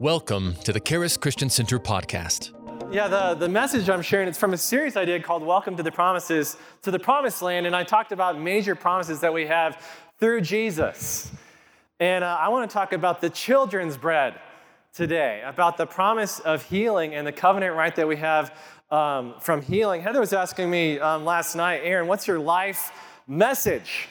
Welcome to the Charis Christian Center podcast. Yeah, the, the message I'm sharing, it's from a series I did called Welcome to the Promises, to the Promised Land, and I talked about major promises that we have through Jesus. And uh, I want to talk about the children's bread today, about the promise of healing and the covenant right that we have um, from healing. Heather was asking me um, last night, Aaron, what's your life message?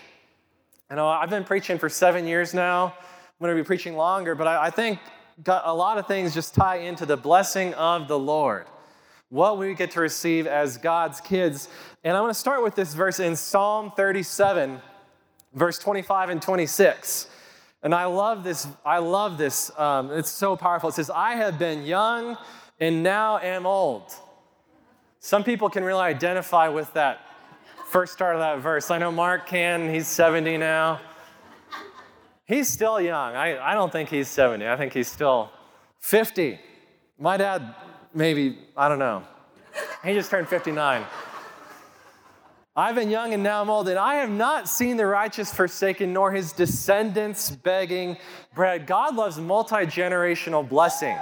You know, I've been preaching for seven years now. I'm going to be preaching longer, but I, I think a lot of things just tie into the blessing of the Lord, what we get to receive as God's kids. And I want to start with this verse in Psalm 37, verse 25 and 26. And I love this. I love this. Um, it's so powerful. It says, I have been young and now am old. Some people can really identify with that first start of that verse. I know Mark can, he's 70 now. He's still young. I, I don't think he's 70. I think he's still 50. My dad, maybe, I don't know. He just turned 59. I've been young and now I'm old, and I have not seen the righteous forsaken, nor his descendants begging bread. God loves multi generational blessing.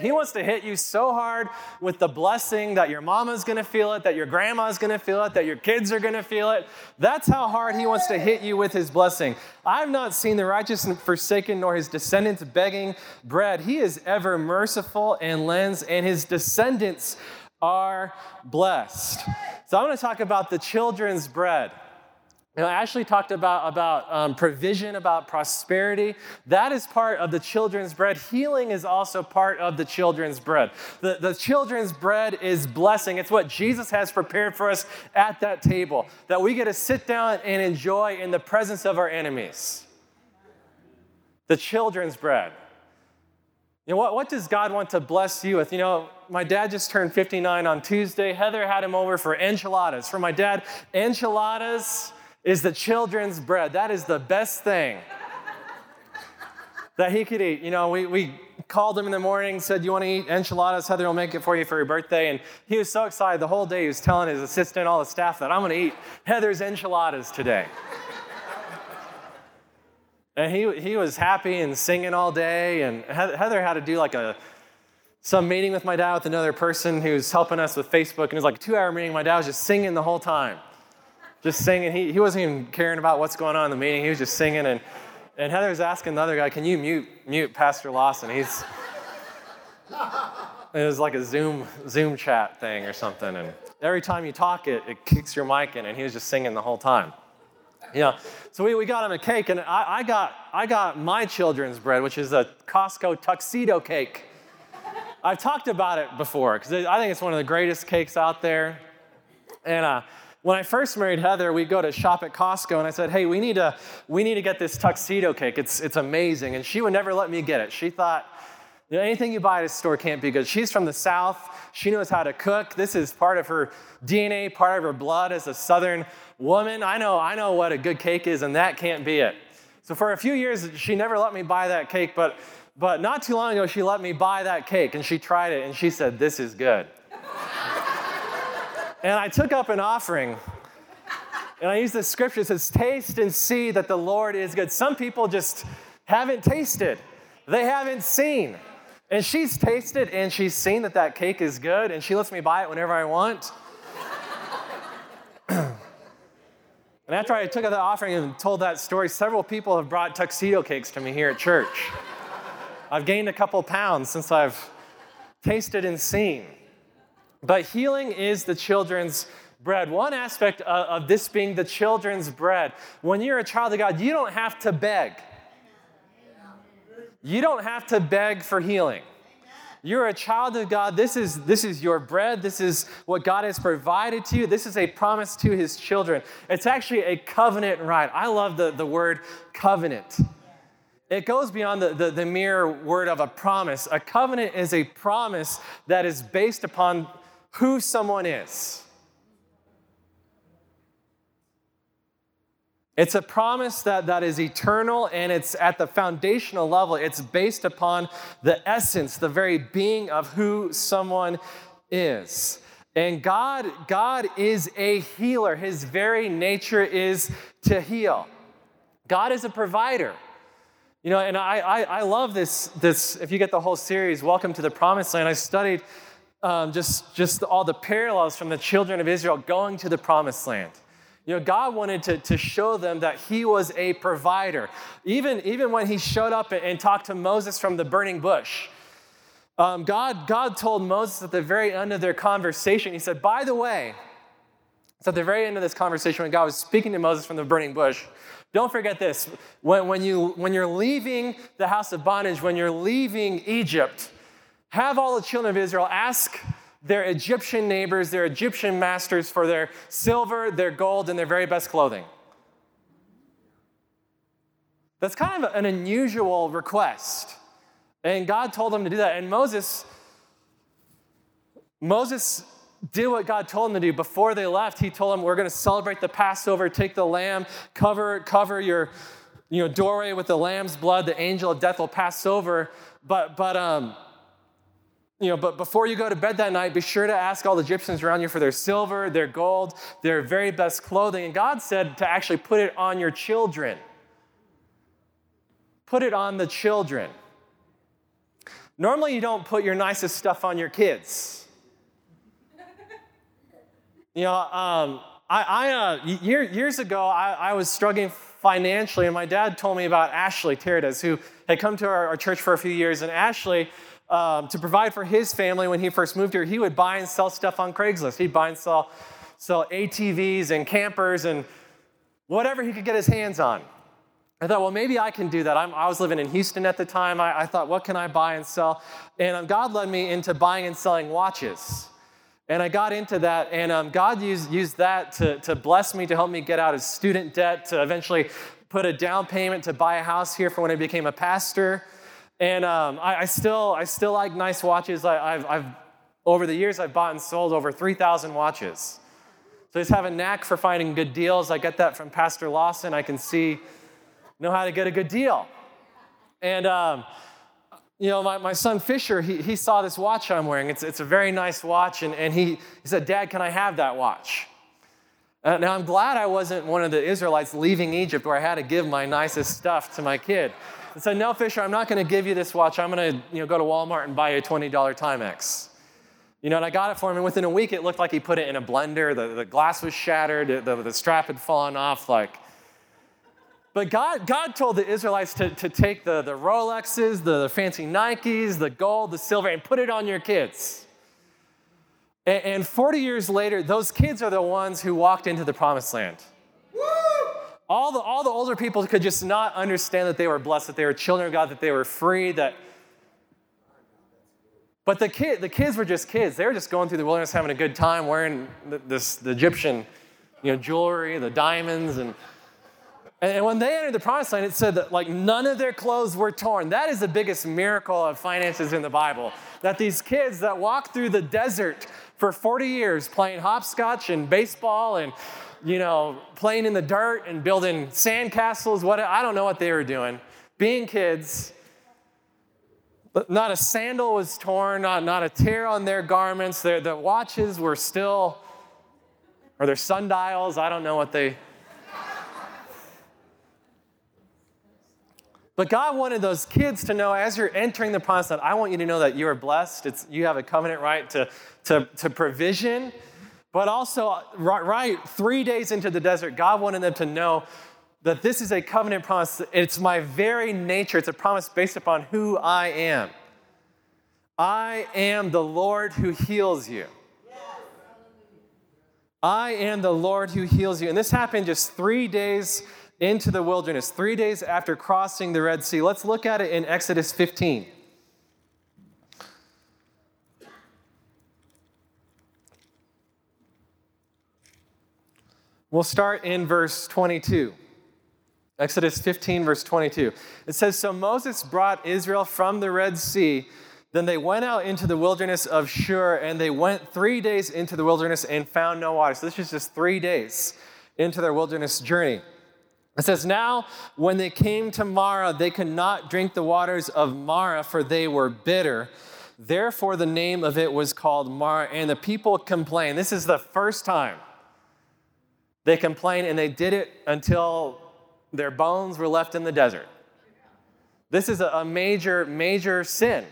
He wants to hit you so hard with the blessing that your mama's gonna feel it, that your grandma's gonna feel it, that your kids are gonna feel it. That's how hard he wants to hit you with his blessing. I've not seen the righteous forsaken, nor his descendants begging bread. He is ever merciful and lends, and his descendants are blessed. So I want to talk about the children's bread. You Ashley talked about, about um, provision, about prosperity. That is part of the children's bread. Healing is also part of the children's bread. The, the children's bread is blessing. It's what Jesus has prepared for us at that table, that we get to sit down and enjoy in the presence of our enemies. The children's bread. You know, what, what does God want to bless you with? You know, my dad just turned 59 on Tuesday. Heather had him over for enchiladas. For my dad, enchiladas is the children's bread. That is the best thing that he could eat. You know, we, we called him in the morning, said, You want to eat enchiladas? Heather will make it for you for your birthday. And he was so excited the whole day. He was telling his assistant, all the staff, that I'm going to eat Heather's enchiladas today. and he, he was happy and singing all day. And Heather had to do like a some meeting with my dad with another person who's helping us with Facebook. And it was like a two hour meeting. My dad was just singing the whole time just singing. He, he wasn't even caring about what's going on in the meeting. He was just singing. And, and Heather was asking the other guy, Can you mute, mute Pastor Lawson? He's, it was like a Zoom, Zoom chat thing or something. And every time you talk, it, it kicks your mic in. And he was just singing the whole time. Yeah. So we, we got him a cake. And I, I, got, I got my children's bread, which is a Costco tuxedo cake. I've talked about it before because I think it's one of the greatest cakes out there. And uh, when I first married Heather, we'd go to shop at Costco, and I said, "Hey, we need to we need to get this tuxedo cake. It's it's amazing." And she would never let me get it. She thought, anything you buy at a store can't be good. She's from the South. She knows how to cook. This is part of her DNA, part of her blood as a Southern woman. I know I know what a good cake is, and that can't be it. So for a few years, she never let me buy that cake, but but not too long ago, she let me buy that cake, and she tried it, and she said, "This is good." And I took up an offering. And I used the scripture that says, Taste and see that the Lord is good. Some people just haven't tasted, they haven't seen. And she's tasted and she's seen that that cake is good, and she lets me buy it whenever I want. and after I took up the offering and told that story, several people have brought tuxedo cakes to me here at church. I've gained a couple pounds since I've tasted and seen. But healing is the children's bread. One aspect of, this being the children's bread, when you're a child of God, you don't have to beg. You don't have to beg for healing. You're a child of God. This is, this is your bread. This is what God has provided to you. This is a promise to his children. It's actually a covenant right. I love the, the word covenant. It goes beyond the, the, the mere word of a promise. A covenant is a promise that is based upon who someone is. It's a promise that, that is eternal and it's at the foundational level. It's based upon the essence, the very being of who someone is. And God, God is a healer. His very nature is to heal. God is a provider. You know, and I, I, I love this, this, if you get the whole series, Welcome to the Promised Land, I studied um, just, just all the parallels from the children of Israel going to the Promised Land. You know, God wanted to, to show them that He was a provider. Even, even when He showed up and, talked to Moses from the burning bush, um, God, God told Moses at the very end of their conversation, He said, By the way, it's at the very end of this conversation when God was speaking to Moses from the burning bush. Don't forget this. When, when, you, when you're leaving the house of bondage, when you're leaving Egypt, have all the children of Israel ask their Egyptian neighbors, their Egyptian masters, for their silver, their gold, and their very best clothing. That's kind of an unusual request. And God told them to do that. And Moses, Moses did what God told him to do. Before they left, he told them, We're going to celebrate the Passover, take the lamb, cover, cover your you know, doorway with the lamb's blood. The angel of death will pass over. But, but, um, you know, but before you go to bed that night, be sure to ask all the Egyptians around you for their silver, their gold, their very best clothing. And God said to actually put it on your children. Put it on the children. Normally, you don't put your nicest stuff on your kids. You know, um, I, I uh, year, years ago, I, I, was struggling financially, and my dad told me about Ashley Terades, who had come to our, our church for a few years. And Ashley, um, to provide for his family when he first moved here, he would buy and sell stuff on Craigslist. He'd buy and sell, sell ATVs and campers and whatever he could get his hands on. I thought, well, maybe I can do that. I'm, i was living in Houston at the time. I, I, thought, what can I buy and sell? And um, God led me into buying and selling watches. And I got into that, and um, God used, used that to, to bless me, to help me get out of student debt, to eventually put a down payment to buy a house here for when I became a pastor. And um, I, I, still, I still like nice watches. I, have I've, over the years, I've bought and sold over 3,000 watches. So I just have a knack for finding good deals. I get that from Pastor Lawson. I can see, know how to get a good deal. And um, you know, my, my son Fisher, he, he saw this watch I'm wearing. It's, it's a very nice watch, and, and he, he said, Dad, can I have that watch? Uh, now, I'm glad I wasn't one of the Israelites leaving Egypt where I had to give my nicest stuff to my kid. I said, No, Fisher, I'm not going to give you this watch. I'm going to you know, go to Walmart and buy a $20 Timex. You know, and I got it for him, and within a week, it looked like he put it in a blender. The, the glass was shattered, the, the strap had fallen off. Like, but God, God told the Israelites to, to take the, the Rolexes, the, the fancy Nikes, the gold, the silver, and put it on your kids. And, and 40 years later, those kids are the ones who walked into the promised land. All the, all the older people could just not understand that they were blessed, that they were children of God, that they were free, that but the, kid, the kids were just kids. They were just going through the wilderness having a good time, wearing this, the Egyptian you know, jewelry, the diamonds, and and when they entered the promised land, it said that like none of their clothes were torn. That is the biggest miracle of finances in the Bible. That these kids that walked through the desert for 40 years playing hopscotch and baseball and you know playing in the dirt and building sandcastles, what I don't know what they were doing. Being kids, not a sandal was torn, not, not a tear on their garments. Their, the watches were still, or their sundials, I don't know what they But God wanted those kids to know as you're entering the promised land, I want you to know that you are blessed. It's, you have a covenant right to, to, to provision. But also, right, three days into the desert, God wanted them to know that this is a covenant promise. It's my very nature. It's a promise based upon who I am. I am the Lord who heals you. I am the Lord who heals you. And this happened just three days into the wilderness, three days after crossing the Red Sea. Let's look at it in Exodus 15. We'll start in verse 22. Exodus 15, verse 22. It says So Moses brought Israel from the Red Sea. Then they went out into the wilderness of Shur, and they went three days into the wilderness and found no water. So this is just three days into their wilderness journey. It says, Now when they came to Mara, they could not drink the waters of Mara, for they were bitter. Therefore, the name of it was called Mara, And the people complained. This is the first time they complained, and they did it until their bones were left in the desert. This is a major, major sin.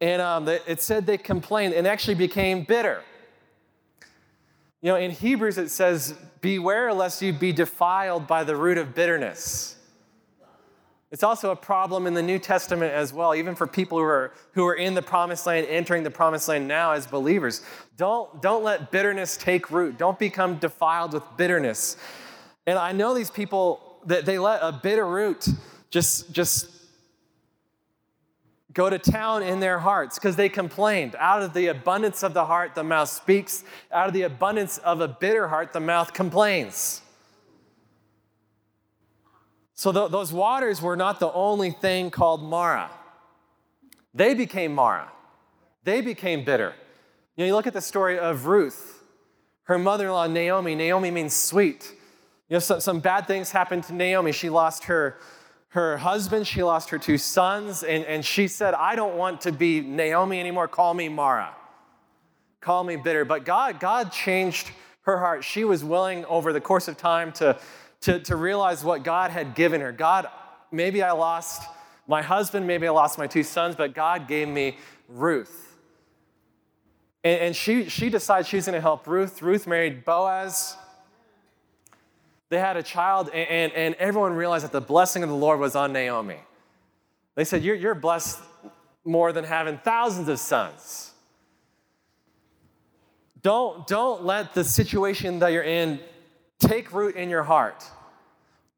And um, it said they complained and actually became bitter. You know, in Hebrews it says, Beware lest you be defiled by the root of bitterness. It's also a problem in the New Testament as well, even for people who are, who are in the promised land, entering the promised land now as believers. Don't, don't let bitterness take root. Don't become defiled with bitterness. And I know these people that they let a bitter root just, just go to town in their hearts because they complained. Out of the abundance of the heart, the mouth speaks. Out of the abundance of a bitter heart, the mouth complains. So th- those waters were not the only thing called Mara. They became Mara. They became bitter. You know, you look at the story of Ruth, her mother in law, Naomi. Naomi means sweet. You know, so, some bad things happened to Naomi. She lost her, her husband, she lost her two sons, and, and she said, I don't want to be Naomi anymore. Call me Mara. Call me bitter. But God, God changed her heart. She was willing over the course of time to to, to realize what God had given her. God, maybe I lost my husband, maybe I lost my two sons, but God gave me Ruth. And, and she, she decided she's going to help Ruth. Ruth married Boaz. They had a child, and, and, and everyone realized that the blessing of the Lord was on Naomi. They said, You're, you're blessed more than having thousands of sons. Don't, don't let the situation that you're in take root in your heart.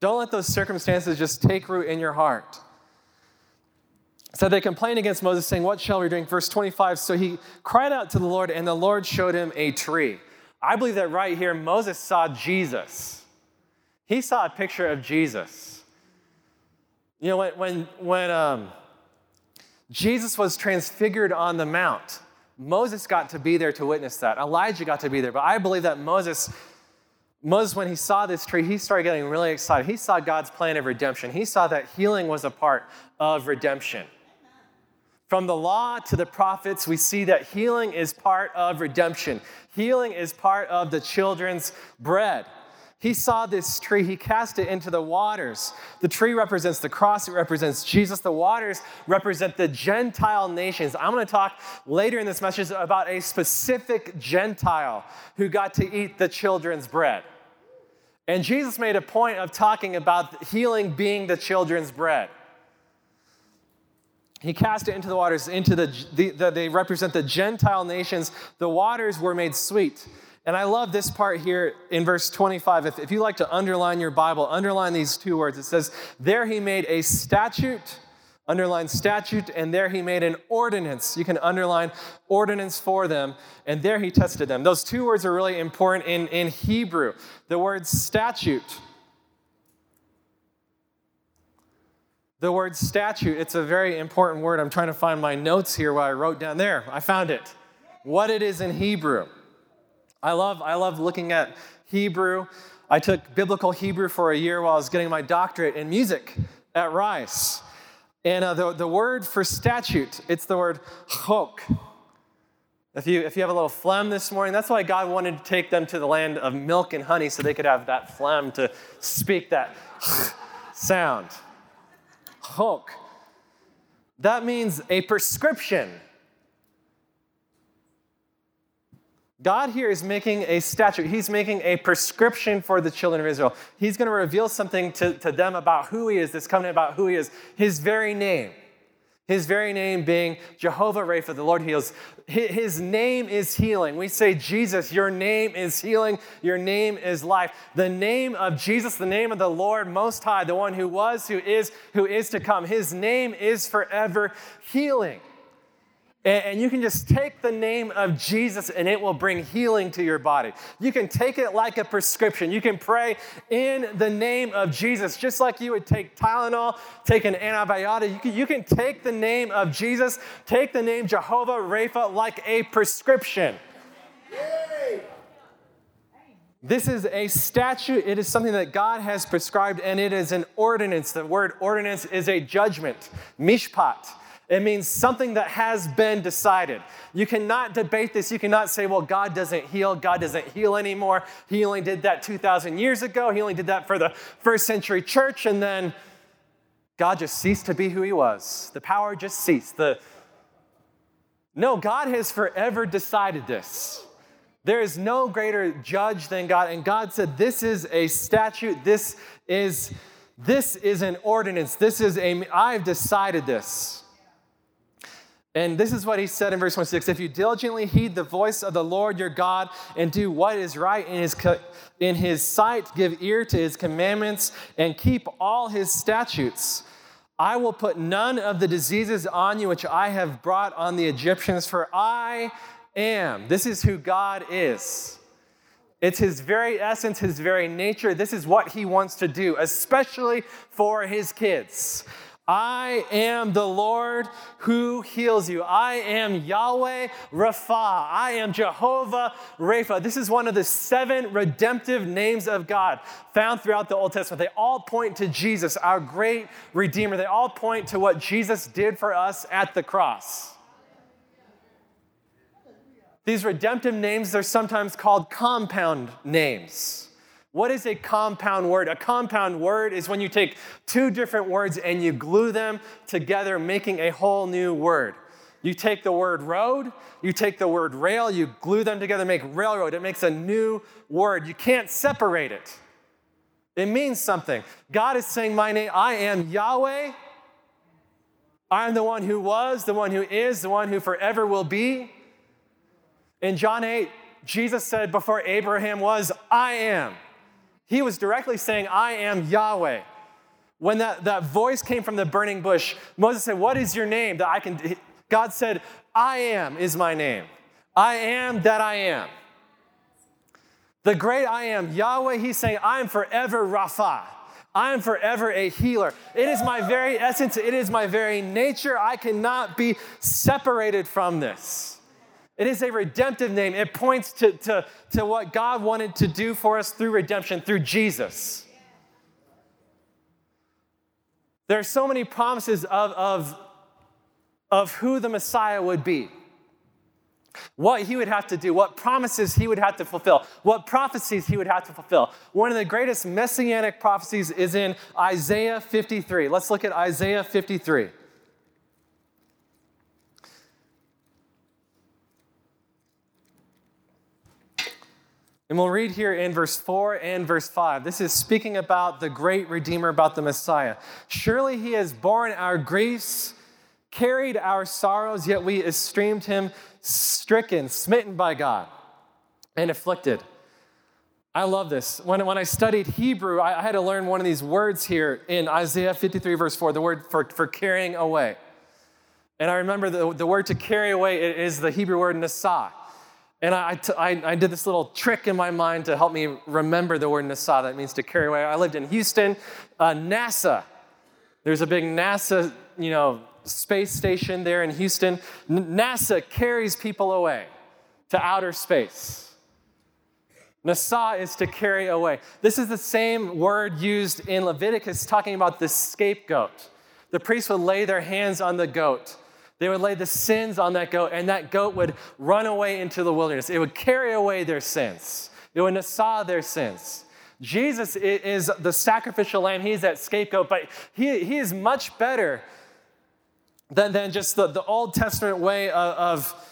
Don't let those circumstances just take root in your heart. So they complained against Moses, saying, What shall we drink? Verse 25. So he cried out to the Lord, and the Lord showed him a tree. I believe that right here, Moses saw Jesus. He saw a picture of Jesus. You know, when, when, when um, Jesus was transfigured on the mount, Moses got to be there to witness that. Elijah got to be there. But I believe that Moses Moses, when he saw this tree, he started getting really excited. He saw God's plan of redemption. He saw that healing was a part of redemption. From the law to the prophets, we see that healing is part of redemption. Healing is part of the children's bread. He saw this tree, he cast it into the waters. The tree represents the cross, it represents Jesus. The waters represent the Gentile nations. I'm going to talk later in this message about a specific Gentile who got to eat the children's bread. And Jesus made a point of talking about healing being the children's bread. He cast it into the waters, into the, the, the, they represent the Gentile nations. The waters were made sweet. And I love this part here in verse 25. If, if you like to underline your Bible, underline these two words. It says, There he made a statute underline statute, and there he made an ordinance. You can underline ordinance for them, and there he tested them. Those two words are really important in, in Hebrew. The word statute, the word statute, it's a very important word. I'm trying to find my notes here where I wrote down there. I found it. What it is in Hebrew. I love, I love looking at Hebrew. I took biblical Hebrew for a year while I was getting my doctorate in music at Rice. And uh, the, the word for statute, it's the word chok. If you, if you have a little phlegm this morning, that's why God wanted to take them to the land of milk and honey so they could have that phlegm to speak that sound. Chok. That means a prescription. God here is making a statute. He's making a prescription for the children of Israel. He's going to reveal something to, to them about who He is, this covenant about who He is, His very name. His very name being Jehovah Rapha, the Lord heals. His name is healing. We say, Jesus, your name is healing, your name is life. The name of Jesus, the name of the Lord Most High, the one who was, who is, who is to come, his name is forever healing. And you can just take the name of Jesus and it will bring healing to your body. You can take it like a prescription. You can pray in the name of Jesus, just like you would take Tylenol, take an antibiotic. You can, you can take the name of Jesus, take the name Jehovah Rapha like a prescription. This is a statute. It is something that God has prescribed, and it is an ordinance. The word ordinance is a judgment, mishpat. It means something that has been decided. You cannot debate this. You cannot say, well, God doesn't heal. God doesn't heal anymore. He only did that 2,000 years ago. He only did that for the first century church. And then God just ceased to be who he was. The power just ceased. The No, God has forever decided this. There is no greater judge than God. And God said, This is a statute. This is, this is an ordinance. This is a, I've decided this. And this is what he said in verse 26 If you diligently heed the voice of the Lord your God and do what is right in his, in his sight, give ear to his commandments, and keep all his statutes, I will put none of the diseases on you which I have brought on the Egyptians, for I am. This is who God is. It's his very essence, his very nature. This is what he wants to do, especially for his kids. I am the Lord who heals you. I am Yahweh Rapha. I am Jehovah Rapha. This is one of the seven redemptive names of God found throughout the Old Testament. They all point to Jesus, our great Redeemer. They all point to what Jesus did for us at the cross. These redemptive names, they're sometimes called compound names. What is a compound word? A compound word is when you take two different words and you glue them together, making a whole new word. You take the word road, you take the word rail, you glue them together, make railroad. It makes a new word. You can't separate it. It means something. God is saying, My name, I am Yahweh. I am the one who was, the one who is, the one who forever will be. In John 8, Jesus said, Before Abraham was, I am. He was directly saying, I am Yahweh. When that, that voice came from the burning bush, Moses said, What is your name? That I can God said, I am is my name. I am that I am. The great I am, Yahweh, he's saying, I am forever Rapha. I am forever a healer. It is my very essence, it is my very nature. I cannot be separated from this. It is a redemptive name. It points to, to, to what God wanted to do for us through redemption, through Jesus. There are so many promises of, of, of who the Messiah would be, what he would have to do, what promises he would have to fulfill, what prophecies he would have to fulfill. One of the greatest messianic prophecies is in Isaiah 53. Let's look at Isaiah 53. And we'll read here in verse 4 and verse 5. This is speaking about the great Redeemer, about the Messiah. Surely he has borne our griefs, carried our sorrows, yet we esteemed him stricken, smitten by God, and afflicted. I love this. When, when I studied Hebrew, I, I had to learn one of these words here in Isaiah 53, verse 4, the word for, for carrying away. And I remember the, the word to carry away is the Hebrew word nasah. And I, did this little trick in my mind to help me remember the word Nasa, that means to carry away. I lived in Houston, uh, NASA. There's a big NASA, you know, space station there in Houston. N- NASA carries people away to outer space. Nasa is to carry away. This is the same word used in Leviticus talking about the scapegoat. The priest would lay their hands on the goat they would lay the sins on that goat, and that goat would run away into the wilderness. It would carry away their sins, it would nasa their sins. Jesus is the sacrificial lamb, he's that scapegoat, but he, he is much better than, than just the, the Old Testament way of, of,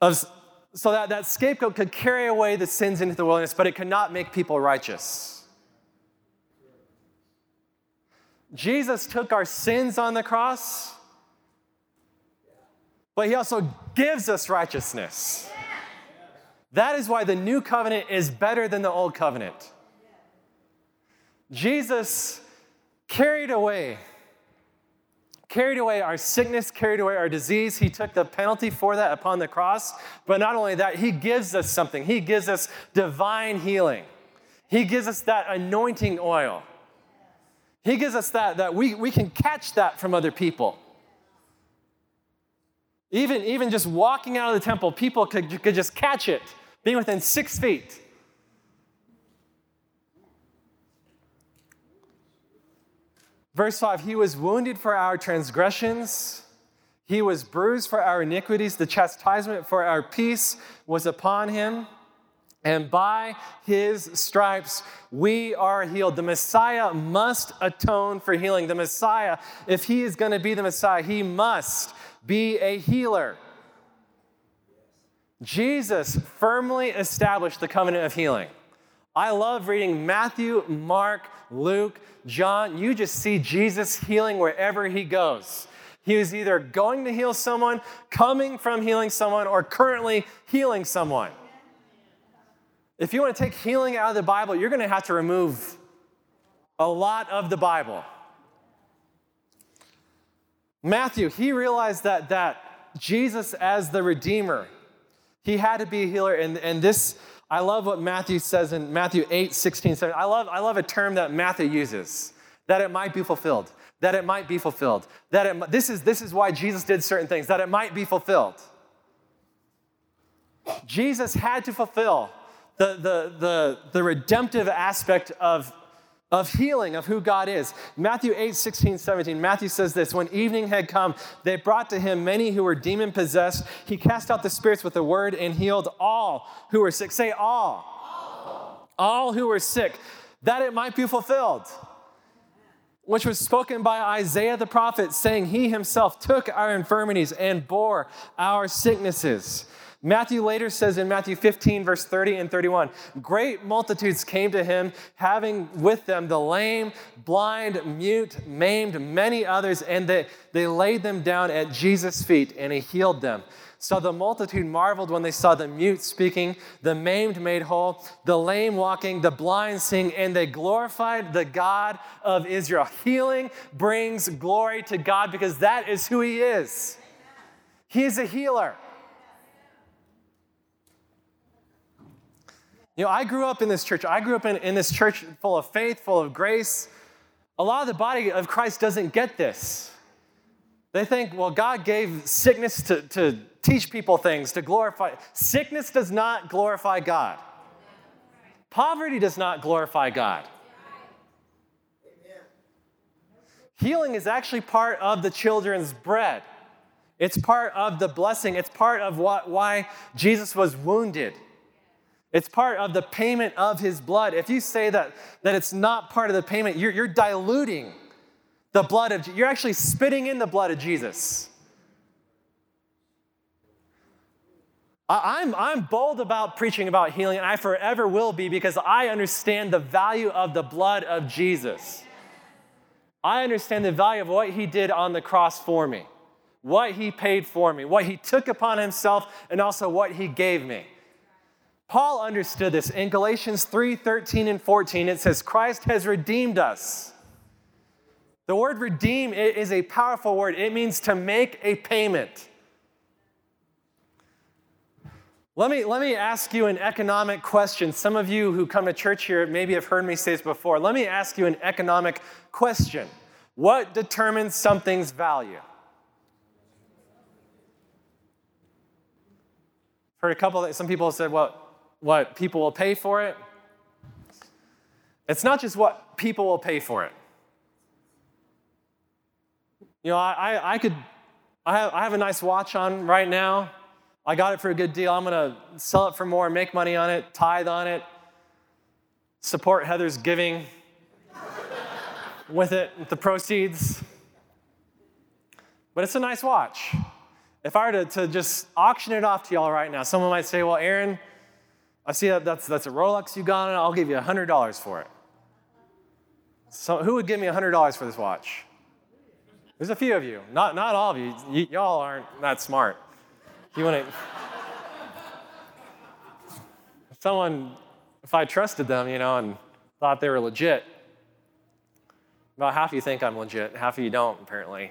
of so that that scapegoat could carry away the sins into the wilderness, but it could not make people righteous. Jesus took our sins on the cross but he also gives us righteousness. That is why the new covenant is better than the old covenant. Jesus carried away carried away our sickness, carried away our disease. He took the penalty for that upon the cross. But not only that, He gives us something. He gives us divine healing. He gives us that anointing oil. He gives us that, that we, we can catch that from other people. Even, even just walking out of the temple, people could, could just catch it, being within six feet. Verse 5 He was wounded for our transgressions, He was bruised for our iniquities. The chastisement for our peace was upon Him, And by his stripes, we are healed. The Messiah must atone for healing. The Messiah, if he is going to be the Messiah, he must be a healer. Jesus firmly established the covenant of healing. I love reading Matthew, Mark, Luke, John. You just see Jesus healing wherever he goes. He is either going to heal someone, coming from healing someone, or currently healing someone. If you want to take healing out of the Bible, you're going to have to remove a lot of the Bible. Matthew, he realized that, that Jesus, as the Redeemer, he had to be a healer. And, and this, I love what Matthew says in Matthew 8, 16, 17. I love, I love a term that Matthew uses that it might be fulfilled that it might be fulfilled. That it, this, is, this is why Jesus did certain things, that it might be fulfilled. Jesus had to fulfill the, the, the, the redemptive aspect of, of healing, of who God is. Matthew 8, 16, 17. Matthew says this When evening had come, they brought to him many who were demon possessed. He cast out the spirits with a word and healed all who were sick. Say, all. All, all who were sick, that it might be fulfilled which was spoken by Isaiah the prophet, saying, He himself took our infirmities and bore our sicknesses. Matthew later says in Matthew 15, verse 30 and 31, great multitudes came to him, having with them the lame, blind, mute, maimed, many others, and they, they laid them down at Jesus' feet, and he healed them. So the multitude marveled when they saw the mute speaking, the maimed made whole, the lame walking, the blind seeing, and they glorified the God of Israel. Healing brings glory to God because that is who He is. He is a healer. You know, I grew up in this church. I grew up in, in this church full of faith, full of grace. A lot of the body of Christ doesn't get this. They think, well, God gave sickness to, to teach people things, to glorify. Sickness does not glorify God. Poverty does not glorify God. Healing is actually part of the children's bread. It's part of the blessing. It's part of what, why Jesus was wounded. It's part of the payment of his blood. If you say that, that it's not part of the payment, you're, you're diluting the blood of you're actually spitting in the blood of Jesus. I'm, I'm bold about preaching about healing, and I forever will be because I understand the value of the blood of Jesus. I understand the value of what he did on the cross for me, what he paid for me, what he took upon himself, and also what he gave me. Paul understood this. In Galatians 3 13 and 14, it says, Christ has redeemed us. The word redeem is a powerful word, it means to make a payment. Let me, let me ask you an economic question. Some of you who come to church here maybe have heard me say this before. Let me ask you an economic question. What determines something's value? Heard a couple, some people said, well, what people will pay for it. It's not just what people will pay for it. You know, I, I, could, I have, I have a nice watch on right now. I got it for a good deal. I'm going to sell it for more, make money on it, tithe on it, support Heather's giving with it, with the proceeds. But it's a nice watch. If I were to, to just auction it off to y'all right now, someone might say, Well, Aaron, I see that that's, that's a Rolex you got on. I'll give you $100 for it. So, who would give me $100 for this watch? There's a few of you. Not, not all of you. y- y'all aren't that smart. You want to. Someone, if I trusted them, you know, and thought they were legit, about half of you think I'm legit, half of you don't, apparently.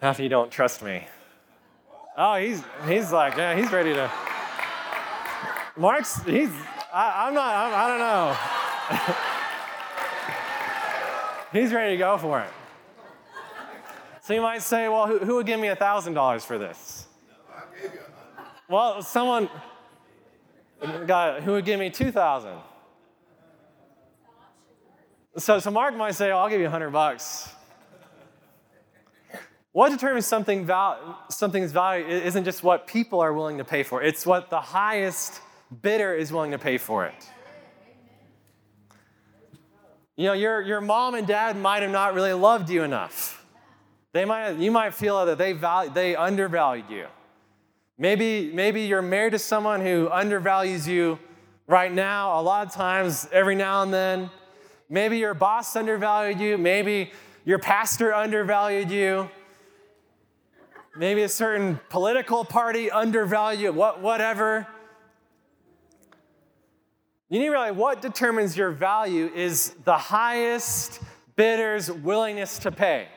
Half of you don't trust me. Oh, he's, he's like, yeah, he's ready to. Mark's, he's, I, am not, I'm, I don't know. he's ready to go for it. So you might say, well, who, who would give me $1,000 for this? Well, someone got, who would give me 2000 so, so Mark might say, oh, I'll give you 100 bucks. What determines something val- something's value isn't just what people are willing to pay for, it's what the highest bidder is willing to pay for it. You know, your, your mom and dad might have not really loved you enough. They might, you might feel that they, value, they undervalued you. Maybe, maybe you're married to someone who undervalues you right now, a lot of times, every now and then. Maybe your boss undervalued you. Maybe your pastor undervalued you. Maybe a certain political party undervalued what, whatever. You need to realize what determines your value is the highest bidder's willingness to pay.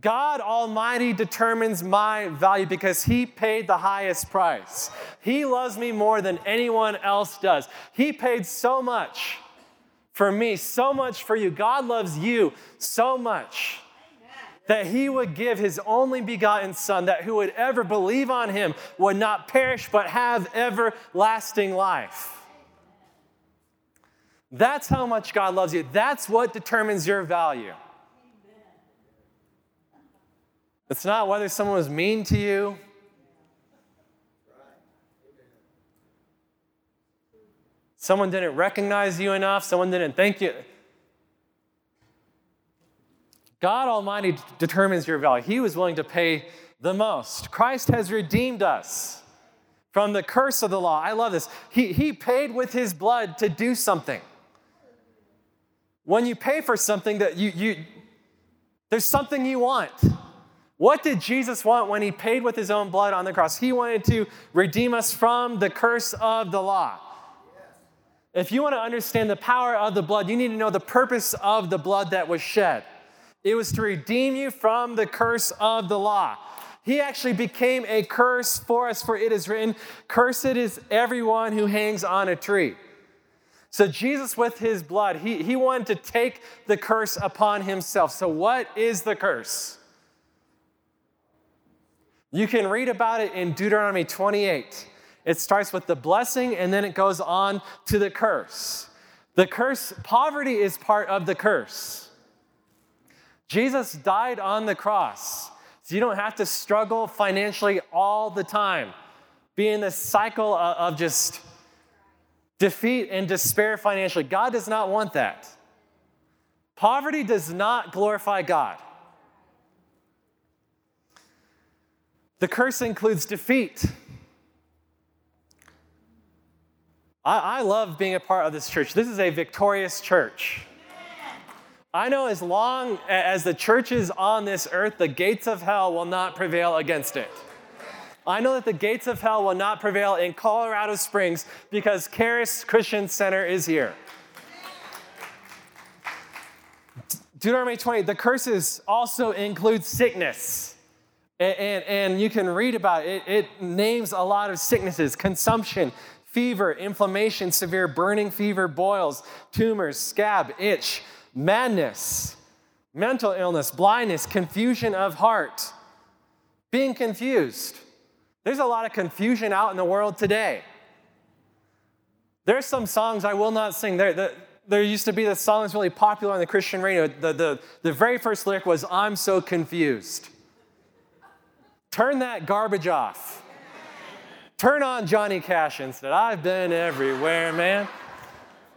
God Almighty determines my value because He paid the highest price. He loves me more than anyone else does. He paid so much for me, so much for you. God loves you so much that He would give His only begotten Son, that who would ever believe on Him would not perish but have everlasting life. That's how much God loves you. That's what determines your value. It's not whether someone was mean to you. Someone didn't recognize you enough. Someone didn't thank you. God Almighty determines your value. He was willing to pay the most. Christ has redeemed us from the curse of the law. I love this. He, he paid with his blood to do something. When you pay for something that you, you there's something you want. What did Jesus want when he paid with his own blood on the cross? He wanted to redeem us from the curse of the law. If you want to understand the power of the blood, you need to know the purpose of the blood that was shed. It was to redeem you from the curse of the law. He actually became a curse for us, for it is written, Cursed is everyone who hangs on a tree. So, Jesus, with his blood, he, he wanted to take the curse upon himself. So, what is the curse? You can read about it in Deuteronomy 28. It starts with the blessing and then it goes on to the curse. The curse, poverty is part of the curse. Jesus died on the cross, so you don't have to struggle financially all the time, be in this cycle of just defeat and despair financially. God does not want that. Poverty does not glorify God. The curse includes defeat. I, I love being a part of this church. This is a victorious church. I know as long as the church is on this earth, the gates of hell will not prevail against it. I know that the gates of hell will not prevail in Colorado Springs because Charis Christian Center is here. Deuteronomy 20, the curses also include sickness. And, and, and, you can read about it. it. It names a lot of sicknesses consumption, fever, inflammation, severe burning fever, boils, tumors, scab, itch, madness, mental illness, blindness, confusion of heart, being confused. There's a lot of confusion out in the world today. There's some songs I will not sing. There, the, there used to be this song that's really popular on the Christian radio. The, the, the very first lyric was, I'm so confused. Turn that garbage off. Turn on Johnny Cash instead. I've been everywhere, man.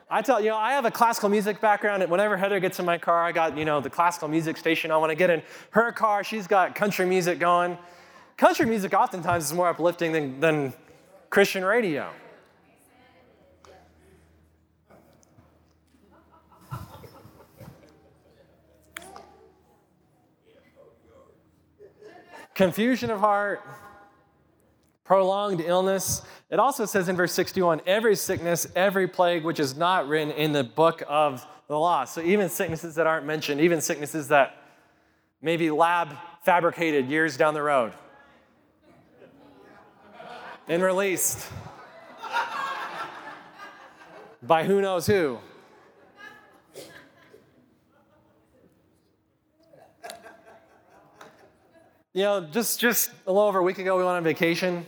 I tell you know, I have a classical music background. And whenever Heather gets in my car, I got you know the classical music station. I want to get in her car. She's got country music going. Country music oftentimes is more uplifting than, than Christian radio. confusion of heart, prolonged illness. It also says in verse 61 every sickness, every plague which is not written in the book of the law. So even sicknesses that aren't mentioned, even sicknesses that may be lab fabricated years down the road and released by who knows who. You know, just just a little over a week ago, we went on vacation,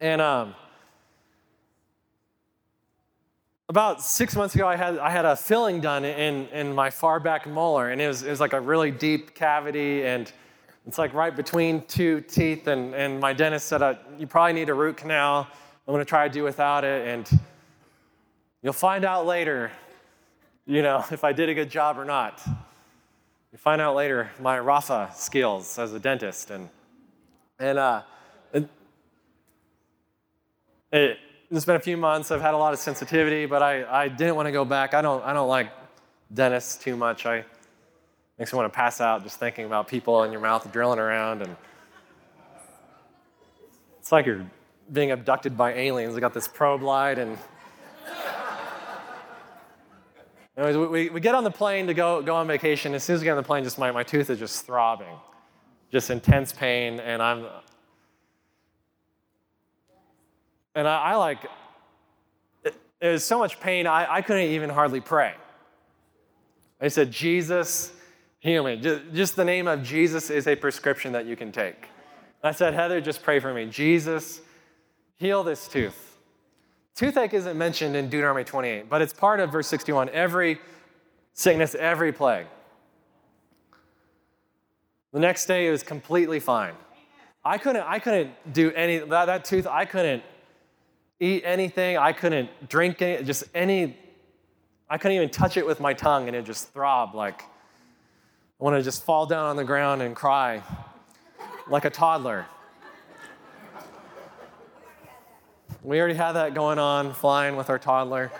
and um, about six months ago, I had, I had a filling done in, in my far back molar, and it was, it was like a really deep cavity, and it's like right between two teeth. And, and my dentist said, uh, You probably need a root canal. I'm going to try to do without it, and you'll find out later, you know, if I did a good job or not. You find out later my Rafa skills as a dentist. And, and, uh, it, it it's been a few months. I've had a lot of sensitivity, but I, I didn't want to go back. I don't, I don't like dentists too much. I makes me want to pass out just thinking about people in your mouth drilling around. And it's like you're being abducted by aliens. They got this probe light and Anyways, we, we get on the plane to go, go on vacation. As soon as we get on the plane, just my, my tooth is just throbbing, just intense pain, and I'm and I, I like, it, it, was so much pain, I, I couldn't even hardly pray. I said, Jesus, heal me. Just, just the name of Jesus is a prescription that you can take. I said, Heather, just pray for me. Jesus, heal this tooth. Toothache isn't mentioned in Deuteronomy 28, but it's part of verse 61. Every sickness, every plague. The next day, it was completely fine. I couldn't, I couldn't do any, that, that tooth, I couldn't eat anything. I couldn't drink any, just any, I couldn't even touch it with my tongue and it just throbbed like I want to just fall down on the ground and cry like a toddler. We already had that going on, flying with our toddler.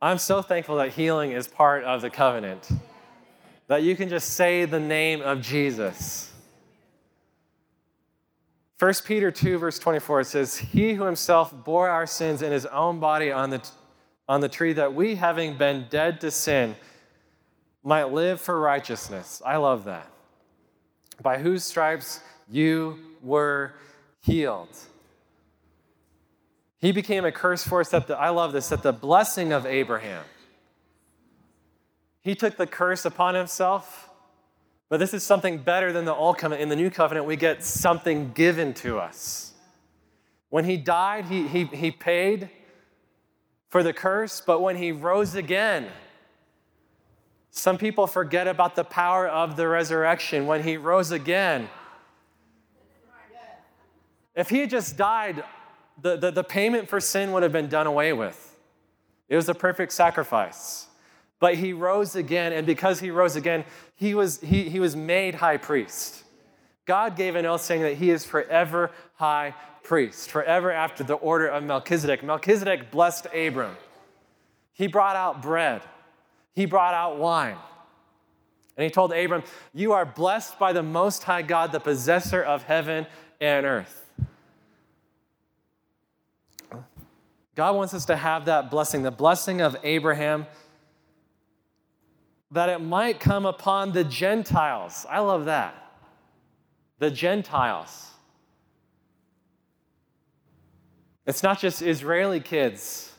I'm so thankful that healing is part of the covenant that you can just say the name of Jesus. 1 Peter 2, verse 24, it says, He who himself bore our sins in his own body on the, on the tree, that we, having been dead to sin, might live for righteousness. I love that. By whose stripes you were healed. He became a curse for us that the, I love this, that the blessing of Abraham he took the curse upon himself. But this is something better than the old covenant. In the new covenant, we get something given to us. When he died, he, he, he paid for the curse, but when he rose again, some people forget about the power of the resurrection. When he rose again, if he had just died, the, the, the payment for sin would have been done away with. It was a perfect sacrifice. But he rose again, and because he rose again, he was, he, he was made high priest. God gave an oath saying that he is forever high priest, forever after the order of Melchizedek. Melchizedek blessed Abram. He brought out bread, he brought out wine. And he told Abram, You are blessed by the Most High God, the possessor of heaven and earth. God wants us to have that blessing, the blessing of Abraham that it might come upon the Gentiles. I love that. The Gentiles. It's not just Israeli kids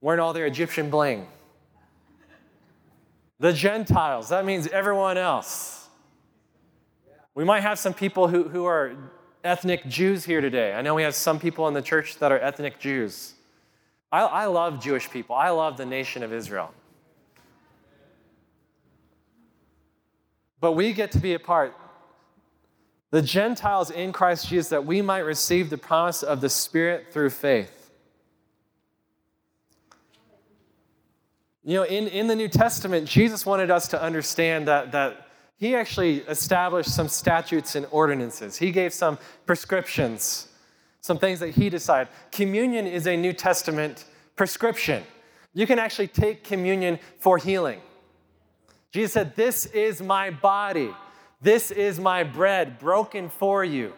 wearing all their Egyptian bling. The Gentiles, that means everyone else. We might have some people who, who are ethnic Jews here today. I know we have some people in the church that are ethnic Jews. I, I love Jewish people, I love the nation of Israel. But we get to be a part, the Gentiles in Christ Jesus, that we might receive the promise of the Spirit through faith. You know, in, in the New Testament, Jesus wanted us to understand that, that he actually established some statutes and ordinances. He gave some prescriptions, some things that he decided. Communion is a New Testament prescription. You can actually take communion for healing. Jesus said, This is my body. This is my bread broken for you.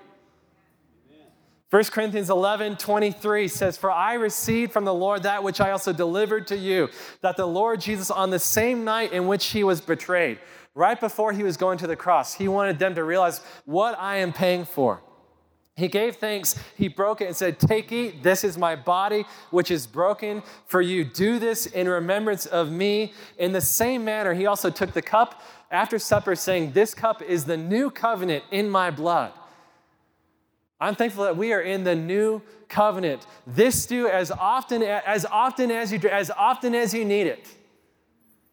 1 Corinthians 11, 23 says, For I received from the Lord that which I also delivered to you, that the Lord Jesus, on the same night in which he was betrayed, right before he was going to the cross, he wanted them to realize what I am paying for. He gave thanks, he broke it and said, Take, eat, this is my body, which is broken for you. Do this in remembrance of me. In the same manner, he also took the cup after supper, saying, This cup is the new covenant in my blood. I'm thankful that we are in the new covenant. This do as often as often as you as often as you need it.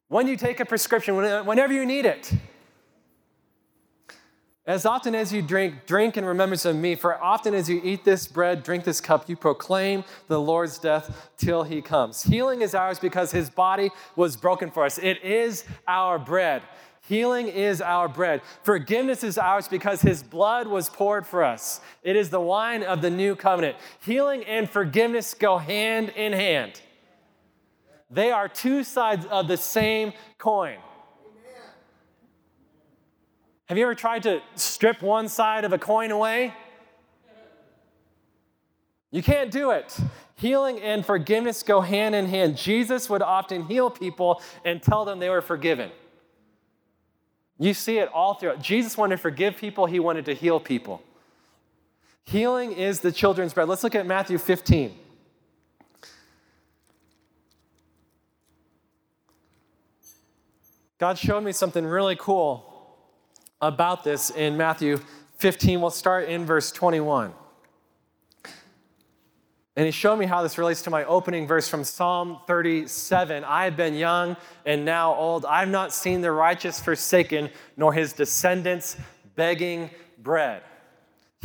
When you take a prescription, whenever you need it. As often as you drink, drink in remembrance of me. For often as you eat this bread, drink this cup, you proclaim the Lord's death till he comes. Healing is ours because his body was broken for us. It is our bread. Healing is our bread. Forgiveness is ours because his blood was poured for us. It is the wine of the new covenant. Healing and forgiveness go hand in hand. They are two sides of the same coin. Have you ever tried to strip one side of a coin away? You can't do it. Healing and forgiveness go hand in hand. Jesus would often heal people and tell them they were forgiven. You see it all throughout. Jesus wanted to forgive people, he wanted to heal people. Healing is the children's bread. Let's look at Matthew 15. God showed me something really cool about this in Matthew 15. We'll start in verse 21. And he showed me how this relates to my opening verse from Psalm 37. I have been young and now old. I've not seen the righteous forsaken, nor his descendants begging bread.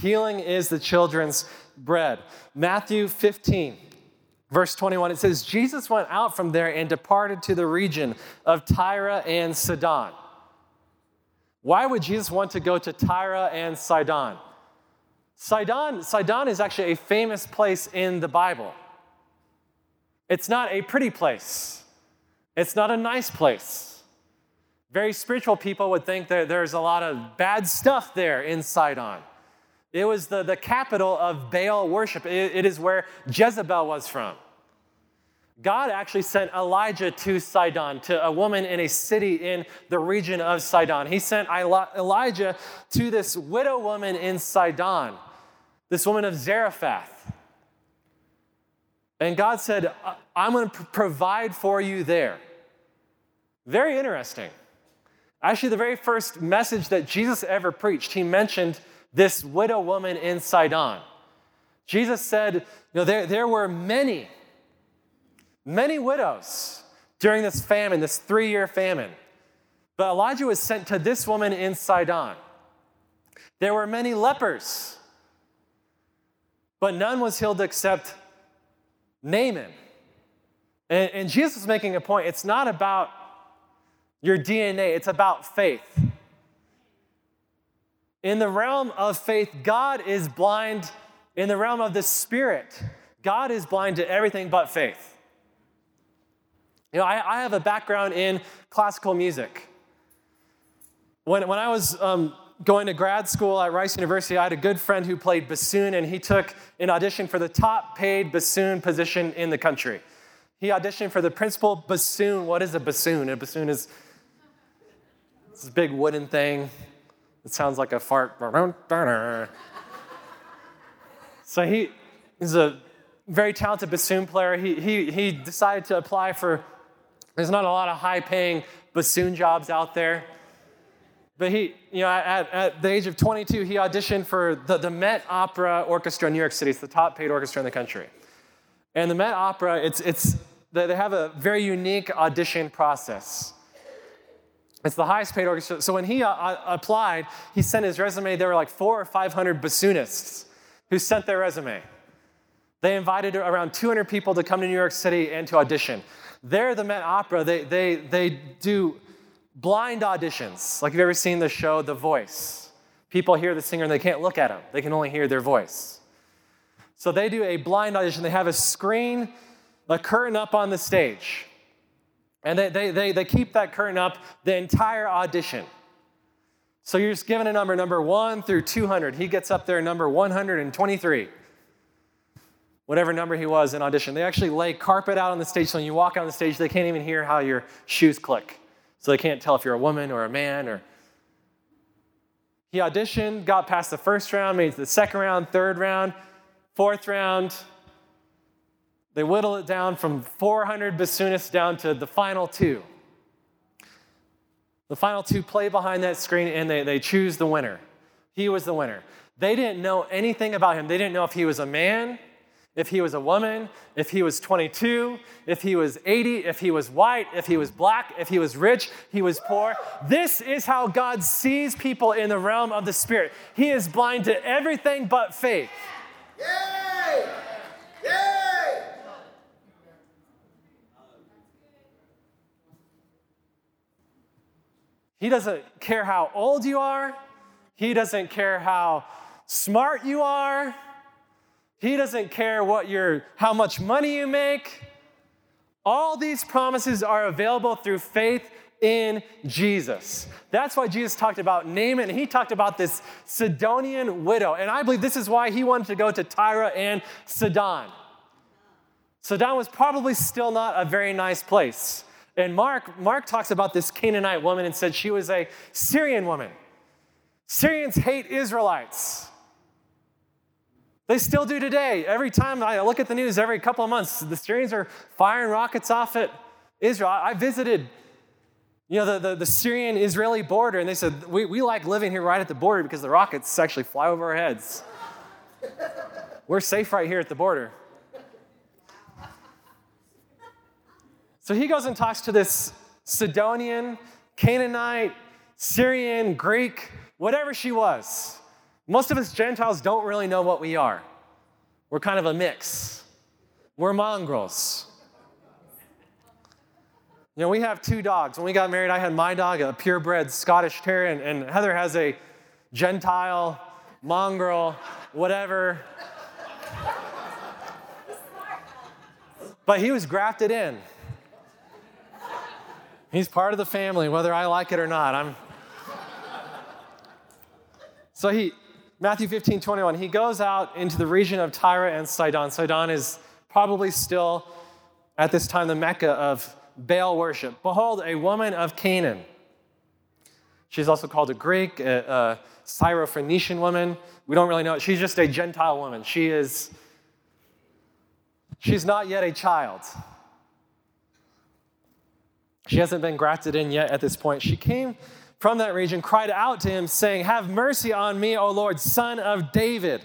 Healing is the children's bread. Matthew 15, verse 21, it says, Jesus went out from there and departed to the region of Tyre and Sidon. Why would Jesus want to go to Tyre and Sidon? Sidon, Sidon is actually a famous place in the Bible. It's not a pretty place. It's not a nice place. Very spiritual people would think that there's a lot of bad stuff there in Sidon. It was the, the capital of Baal worship. it, it is where Jezebel was from. God actually sent Elijah to Sidon, to a woman in a city in the region of Sidon. He sent Elijah to this widow woman in Sidon, this woman of Zarephath. And God said, I'm going to provide for you there. Very interesting. Actually, the very first message that Jesus ever preached, he mentioned this widow woman in Sidon. Jesus said, you know, there, there were many many widows during this famine, this three year famine. But Elijah was sent to this woman in Sidon. There were many lepers, but none was healed except Naaman. And, and Jesus is making a point. It's not about your DNA, it's about faith. In the realm of faith, God is blind. In the realm of the Spirit, God is blind to everything but faith. You know, I, I have a background in classical music. When, when I was um, going to grad school at Rice University, I had a good friend who played bassoon, and he took an audition for the top paid bassoon position in the country. He auditioned for the principal bassoon. What is a bassoon? A bassoon is this big wooden thing. It sounds like a fart. So he, is a very talented bassoon player. He, he, he decided to apply for there's not a lot of high paying bassoon jobs out there. But he, you know, at, at the age of 22, he auditioned for the, the Met Opera Orchestra in New York City. It's the top paid orchestra in the country. And the Met Opera, it's, it's, they have a very unique audition process. It's the highest paid orchestra. So when he uh, uh applied, he sent his resume. There were like four or 500 bassoonists who sent their resume. They invited around 200 people to come to New York City and to audition. There, the Met Opera, they, they, they do blind auditions. Like, you've ever seen the show The Voice? People hear the singer and they can't look at them, they can only hear their voice. So they do a blind audition. They have a screen, a curtain up on the stage. And they, they, they, they keep that curtain up the entire audition. So you're just given a number, number one through 200. He gets up there, number 123 whatever number he was in audition. They actually lay carpet out on the stage so when you walk on the stage, they can't even hear how your shoes click. So they can't tell if you're a woman or a man or. He auditioned, got past the first round, made the second round, third round, fourth round. They whittle it down from 400 bassoonists down to the final two. The final two play behind that screen and they, they choose the winner. He was the winner. They didn't know anything about him. They didn't know if he was a man, if he was a woman, if he was 22, if he was 80, if he was white, if he was black, if he was rich, he was poor. This is how God sees people in the realm of the Spirit. He is blind to everything but faith. Yay! Yay! He doesn't care how old you are. He doesn't care how smart you are. He doesn't care what your how much money you make. All these promises are available through faith in Jesus. That's why Jesus talked about Naaman. He talked about this Sidonian widow. And I believe this is why he wanted to go to Tyre and Sidon. Sidon was probably still not a very nice place. And Mark, Mark talks about this Canaanite woman and said she was a Syrian woman. Syrians hate Israelites. They still do today. Every time I look at the news, every couple of months, the Syrians are firing rockets off at Israel. I visited, you know, the, the, the Syrian Israeli border, and they said, we, we like living here right at the border because the rockets actually fly over our heads. We're safe right here at the border. So he goes and talks to this Sidonian, Canaanite, Syrian, Greek, whatever she was. Most of us Gentiles don't really know what we are. We're kind of a mix. We're mongrels. You know, we have two dogs. When we got married, I had my dog, a purebred Scottish Terrier, and, Heather has a Gentile, mongrel, whatever. But he was grafted in. He's part of the family, whether I like it or not. I'm. So he, Matthew 15, 21, he goes out into the region of Tyre and Sidon. Sidon is probably still, at this time, the Mecca of Baal worship. Behold, a woman of Canaan. She's also called a Greek, a, a Syrophoenician woman. We don't really know. She's just a Gentile woman. She is, she's not yet a child. She hasn't been grafted in yet at this point. She came from that region, cried out to him, saying, Have mercy on me, O Lord, son of David.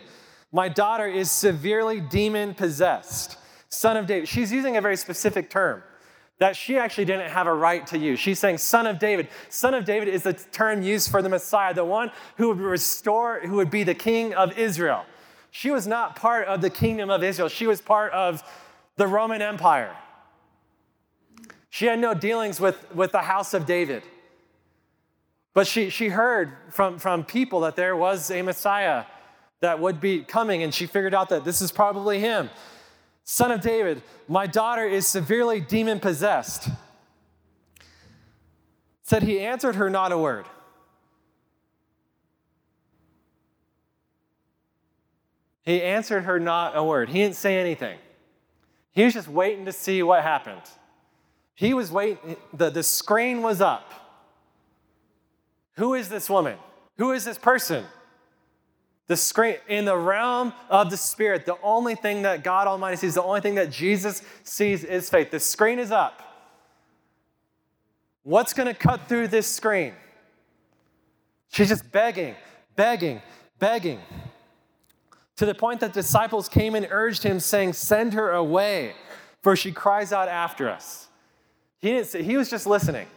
My daughter is severely demon possessed. Son of David. She's using a very specific term that she actually didn't have a right to use. She's saying, Son of David. Son of David is the term used for the Messiah, the one who would restore, who would be the king of Israel. She was not part of the kingdom of Israel, she was part of the Roman Empire. She had no dealings with, with the house of David. But she, she heard from, from people that there was a Messiah that would be coming, and she figured out that this is probably him. Son of David, my daughter is severely demon possessed. Said he answered her not a word. He answered her not a word. He didn't say anything. He was just waiting to see what happened. He was waiting, the, the screen was up. Who is this woman? Who is this person? The screen, in the realm of the Spirit, the only thing that God Almighty sees, the only thing that Jesus sees is faith. The screen is up. What's going to cut through this screen? She's just begging, begging, begging. To the point that disciples came and urged him, saying, Send her away, for she cries out after us. He didn't say, he was just listening.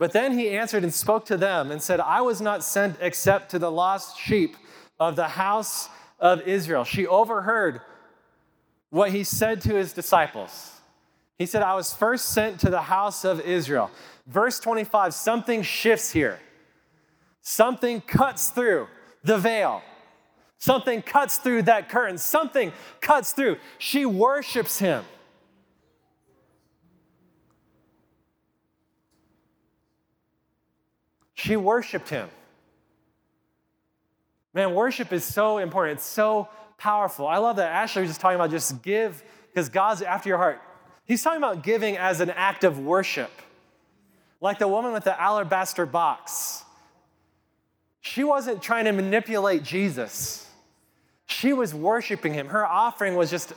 But then he answered and spoke to them and said, I was not sent except to the lost sheep of the house of Israel. She overheard what he said to his disciples. He said, I was first sent to the house of Israel. Verse 25, something shifts here. Something cuts through the veil. Something cuts through that curtain. Something cuts through. She worships him. She worshiped him. Man, worship is so important. It's so powerful. I love that Ashley was just talking about just give because God's after your heart. He's talking about giving as an act of worship. Like the woman with the alabaster box. She wasn't trying to manipulate Jesus. She was worshiping him. Her offering was just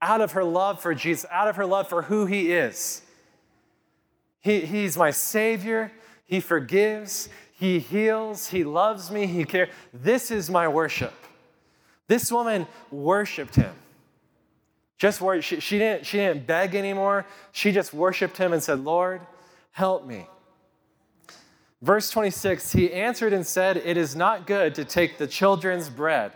out of her love for Jesus, out of her love for who he is. He, he's my Savior. He forgives. He heals. He loves me. He cares. This is my worship. This woman worshiped him. Just she, she, didn't, she didn't beg anymore. She just worshiped him and said, Lord, help me. Verse 26 He answered and said, It is not good to take the children's bread.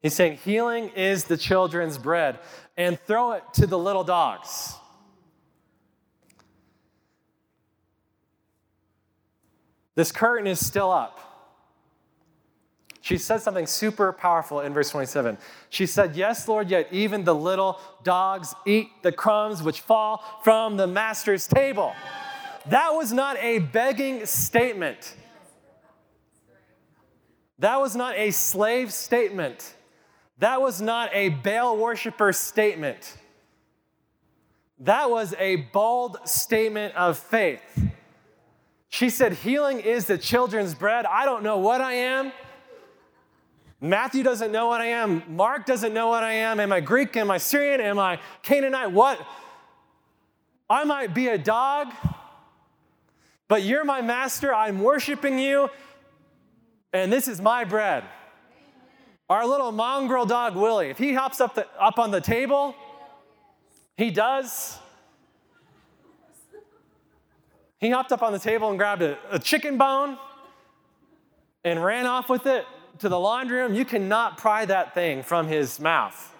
He's saying, Healing is the children's bread, and throw it to the little dogs. This curtain is still up. She said something super powerful in verse 27. She said, Yes, Lord, yet even the little dogs eat the crumbs which fall from the master's table. That was not a begging statement. That was not a slave statement. That was not a Baal worshiper statement. That was a bold statement of faith. She said, Healing is the children's bread. I don't know what I am. Matthew doesn't know what I am. Mark doesn't know what I am. Am I Greek? Am I Syrian? Am I Canaanite? What? I might be a dog, but you're my master. I'm worshiping you, and this is my bread. Our little mongrel dog, Willie, if he hops up, the, up on the table, he does. He hopped up on the table and grabbed a, a chicken bone and ran off with it to the laundry room. You cannot pry that thing from his mouth.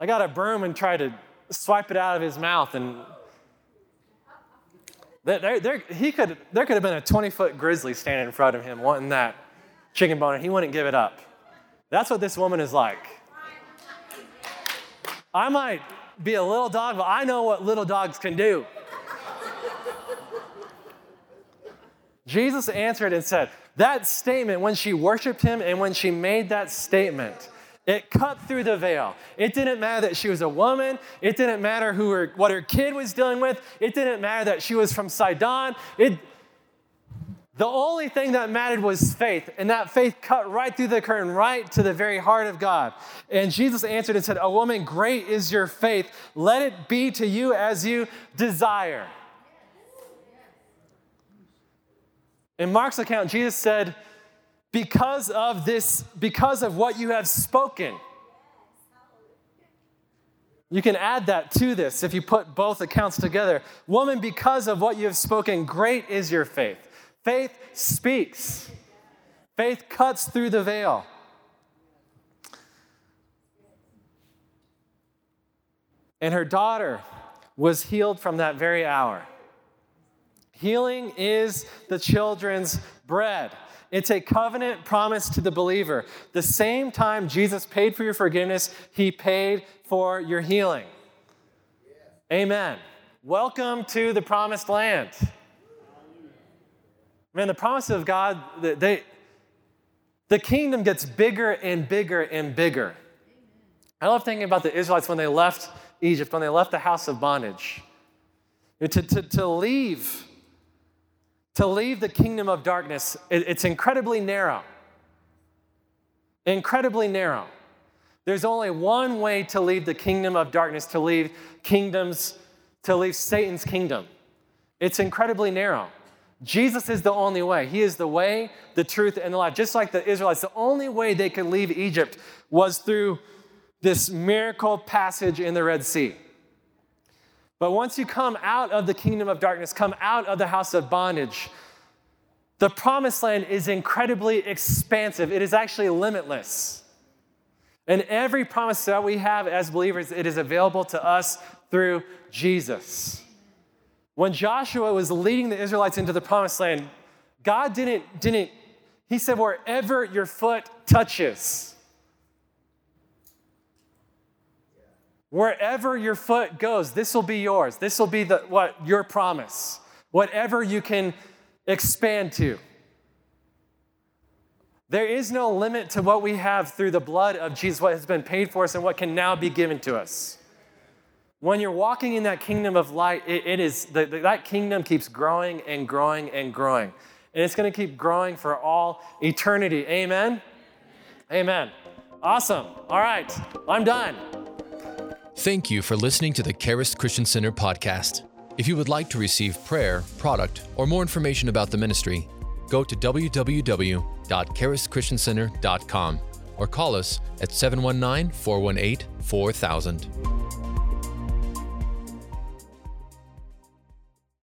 I got a broom and tried to swipe it out of his mouth, and there, there, he could, there could have been a 20 foot grizzly standing in front of him wanting that chicken bone, and he wouldn't give it up. That's what this woman is like. I might be a little dog, but I know what little dogs can do. Jesus answered and said, That statement, when she worshiped him and when she made that statement, it cut through the veil. It didn't matter that she was a woman. It didn't matter who her, what her kid was dealing with. It didn't matter that she was from Sidon. It, the only thing that mattered was faith, and that faith cut right through the curtain, right to the very heart of God. And Jesus answered and said, A woman, great is your faith. Let it be to you as you desire. In Mark's account, Jesus said, Because of this, because of what you have spoken. You can add that to this if you put both accounts together. Woman, because of what you have spoken, great is your faith. Faith speaks, faith cuts through the veil. And her daughter was healed from that very hour. Healing is the children's bread. It's a covenant promise to the believer. The same time Jesus paid for your forgiveness, he paid for your healing. Amen. Welcome to the promised land. Man, the promise of God, they, the kingdom gets bigger and bigger and bigger. I love thinking about the Israelites when they left Egypt, when they left the house of bondage. To, to, to leave to leave the kingdom of darkness, it's incredibly narrow. Incredibly narrow. There's only one way to leave the kingdom of darkness, to leave kingdoms, to leave Satan's kingdom. It's incredibly narrow. Jesus is the only way. He is the way, the truth, and the life. Just like the Israelites, the only way they could leave Egypt was through this miracle passage in the Red Sea. But once you come out of the kingdom of darkness, come out of the house of bondage, the promised land is incredibly expansive. It is actually limitless. And every promise that we have as believers, it is available to us through Jesus. When Joshua was leading the Israelites into the promised land, God didn't, didn't he said, wherever your foot touches, Wherever your foot goes, this will be yours. This will be the, what your promise. Whatever you can expand to. There is no limit to what we have through the blood of Jesus, what has been paid for us, and what can now be given to us. When you're walking in that kingdom of light, it, it is the, that kingdom keeps growing and growing and growing. and it's going to keep growing for all eternity. Amen? Amen. Awesome. All right, I'm done. Thank you for listening to the Charis Christian Center podcast. If you would like to receive prayer, product, or more information about the ministry, go to www.charischristiancenter.com or call us at 719 418 4000.